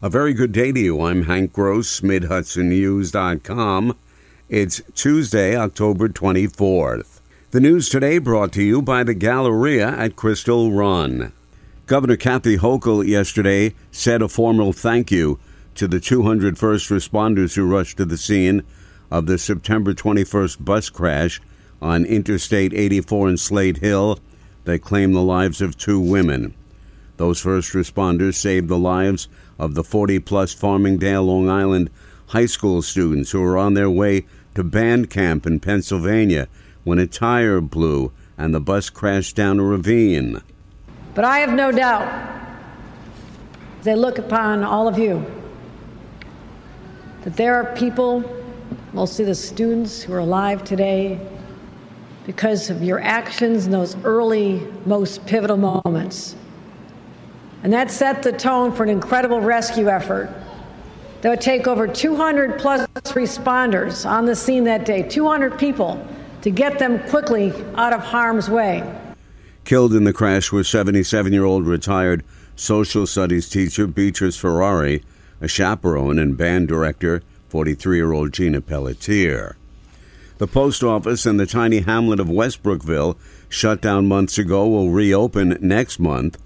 A very good day to you. I'm Hank Gross, MidHudsonNews.com. It's Tuesday, October 24th. The news today brought to you by the Galleria at Crystal Run. Governor Kathy Hochul yesterday said a formal thank you to the 200 first responders who rushed to the scene of the September 21st bus crash on Interstate 84 in Slate Hill that claimed the lives of two women. Those first responders saved the lives of the 40 plus Farmingdale, Long Island high school students who were on their way to band camp in Pennsylvania when a tire blew and the bus crashed down a ravine. But I have no doubt, I look upon all of you, that there are people, mostly the students who are alive today, because of your actions in those early, most pivotal moments. And that set the tone for an incredible rescue effort that would take over 200 plus responders on the scene that day, 200 people, to get them quickly out of harm's way. Killed in the crash was 77 year old retired social studies teacher Beatrice Ferrari, a chaperone and band director, 43 year old Gina Pellettiere. The post office in the tiny hamlet of Westbrookville, shut down months ago, will reopen next month.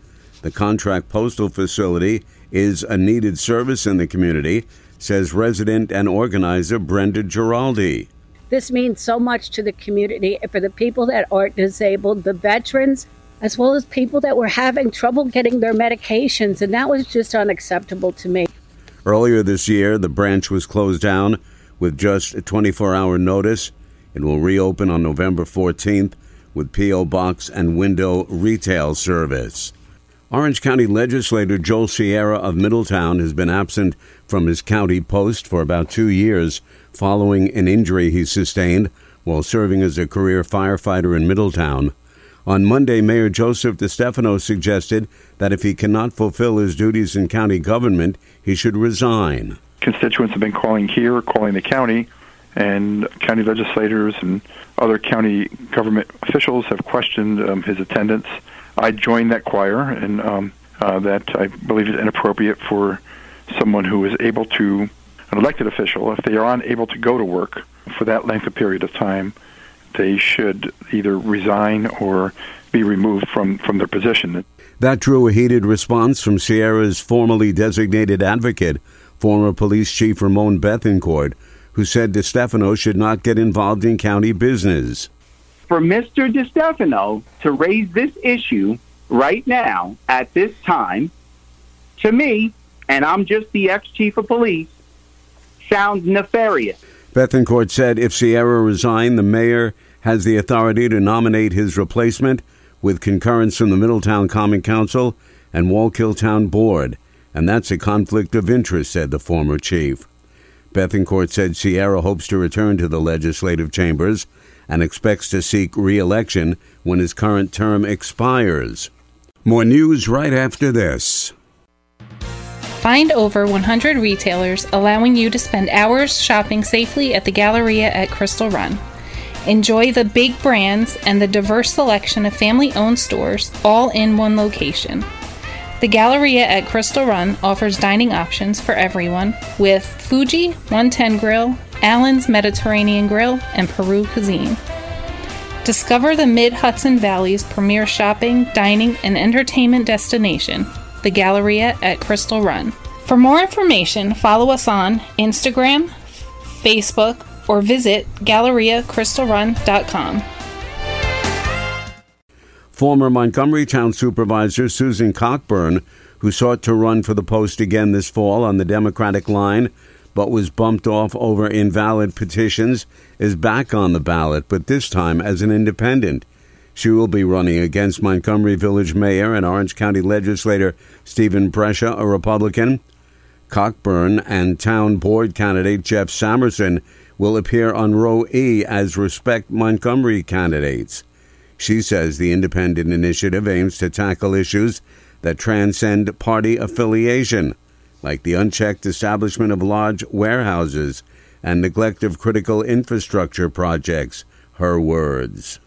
The contract postal facility is a needed service in the community, says resident and organizer Brenda Giraldi. This means so much to the community for the people that aren't disabled, the veterans, as well as people that were having trouble getting their medications, and that was just unacceptable to me. Earlier this year, the branch was closed down with just a 24 hour notice. It will reopen on November 14th with P.O. Box and window retail service. Orange County legislator Joel Sierra of Middletown has been absent from his county post for about two years following an injury he sustained while serving as a career firefighter in Middletown. On Monday, Mayor Joseph DeStefano suggested that if he cannot fulfill his duties in county government, he should resign. Constituents have been calling here, calling the county, and county legislators and other county government officials have questioned um, his attendance I joined that choir, and um, uh, that I believe is inappropriate for someone who is able to, an elected official, if they are unable to go to work for that length of period of time, they should either resign or be removed from, from their position. That drew a heated response from Sierra's formerly designated advocate, former police chief Ramon Bethencourt, who said DeStefano should not get involved in county business for Mr. DeStefano to raise this issue right now at this time, to me, and I'm just the ex chief of police, sounds nefarious. Bethencourt said if Sierra resigned, the mayor has the authority to nominate his replacement with concurrence from the Middletown Common Council and Wallkill Town Board, and that's a conflict of interest, said the former chief. Bethencourt said Sierra hopes to return to the legislative chambers and expects to seek re election when his current term expires. More news right after this. Find over 100 retailers allowing you to spend hours shopping safely at the Galleria at Crystal Run. Enjoy the big brands and the diverse selection of family owned stores all in one location. The Galleria at Crystal Run offers dining options for everyone with Fuji 110 Grill, Allen's Mediterranean Grill, and Peru Cuisine. Discover the Mid Hudson Valley's premier shopping, dining, and entertainment destination, the Galleria at Crystal Run. For more information, follow us on Instagram, Facebook, or visit GalleriaCrystalRun.com. Former Montgomery Town Supervisor Susan Cockburn, who sought to run for the post again this fall on the Democratic line, but was bumped off over invalid petitions, is back on the ballot, but this time as an independent. She will be running against Montgomery Village Mayor and Orange County Legislator Stephen Brescia, a Republican. Cockburn and Town Board candidate Jeff Samerson will appear on row E as Respect Montgomery candidates. She says the independent initiative aims to tackle issues that transcend party affiliation like the unchecked establishment of large warehouses and neglect of critical infrastructure projects, her words.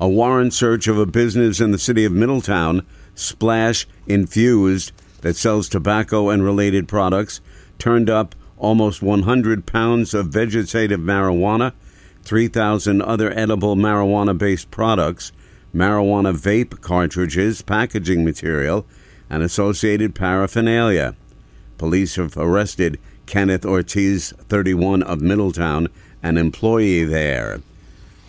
A warrant search of a business in the city of Middletown, Splash Infused, that sells tobacco and related products turned up almost 100 pounds of vegetative marijuana, 3,000 other edible marijuana based products, marijuana vape cartridges, packaging material, and associated paraphernalia. Police have arrested Kenneth Ortiz, 31 of Middletown, an employee there.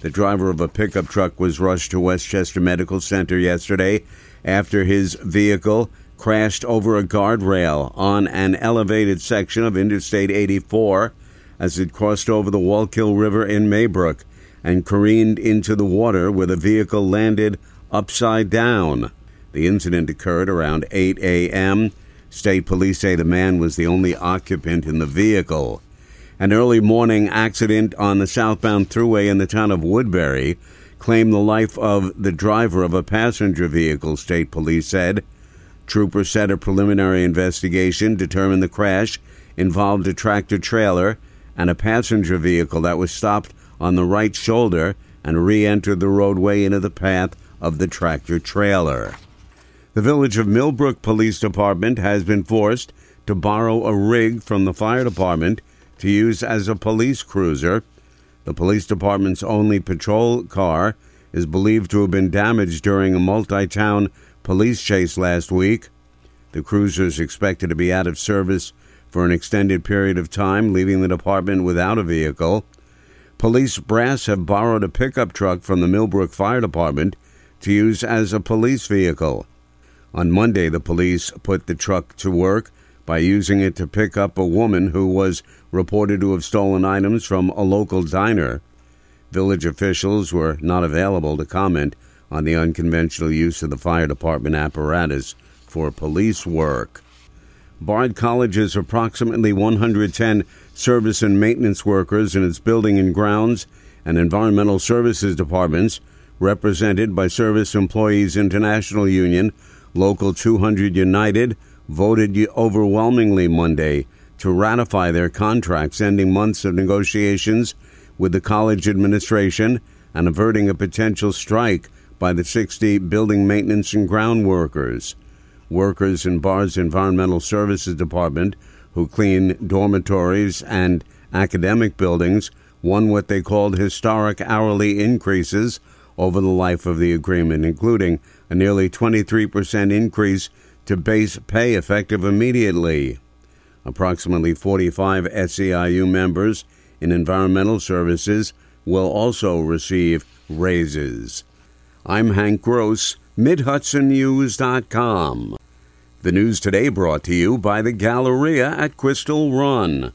The driver of a pickup truck was rushed to Westchester Medical Center yesterday after his vehicle crashed over a guardrail on an elevated section of Interstate 84 as it crossed over the Wallkill River in Maybrook and careened into the water where the vehicle landed upside down. The incident occurred around 8 a.m. State police say the man was the only occupant in the vehicle. An early morning accident on the southbound thruway in the town of Woodbury claimed the life of the driver of a passenger vehicle, state police said. Troopers said a preliminary investigation determined the crash involved a tractor trailer and a passenger vehicle that was stopped on the right shoulder and re entered the roadway into the path of the tractor trailer. The village of Millbrook Police Department has been forced to borrow a rig from the fire department to use as a police cruiser. The police department's only patrol car is believed to have been damaged during a multi town police chase last week. The cruiser is expected to be out of service for an extended period of time, leaving the department without a vehicle. Police brass have borrowed a pickup truck from the Millbrook Fire Department to use as a police vehicle. On Monday, the police put the truck to work by using it to pick up a woman who was reported to have stolen items from a local diner. Village officials were not available to comment on the unconventional use of the fire department apparatus for police work. Bard College's approximately 110 service and maintenance workers in its building and grounds and environmental services departments, represented by Service Employees International Union, Local 200 United, voted overwhelmingly Monday to ratify their contracts, ending months of negotiations with the college administration and averting a potential strike by the 60 building maintenance and ground workers. Workers in Bard's Environmental Services Department who clean dormitories and academic buildings won what they called historic hourly increases over the life of the agreement, including a nearly 23% increase to base pay effective immediately. Approximately 45 SEIU members in environmental services will also receive raises. I'm Hank Gross, MidHudsonNews.com. The news today brought to you by the Galleria at Crystal Run.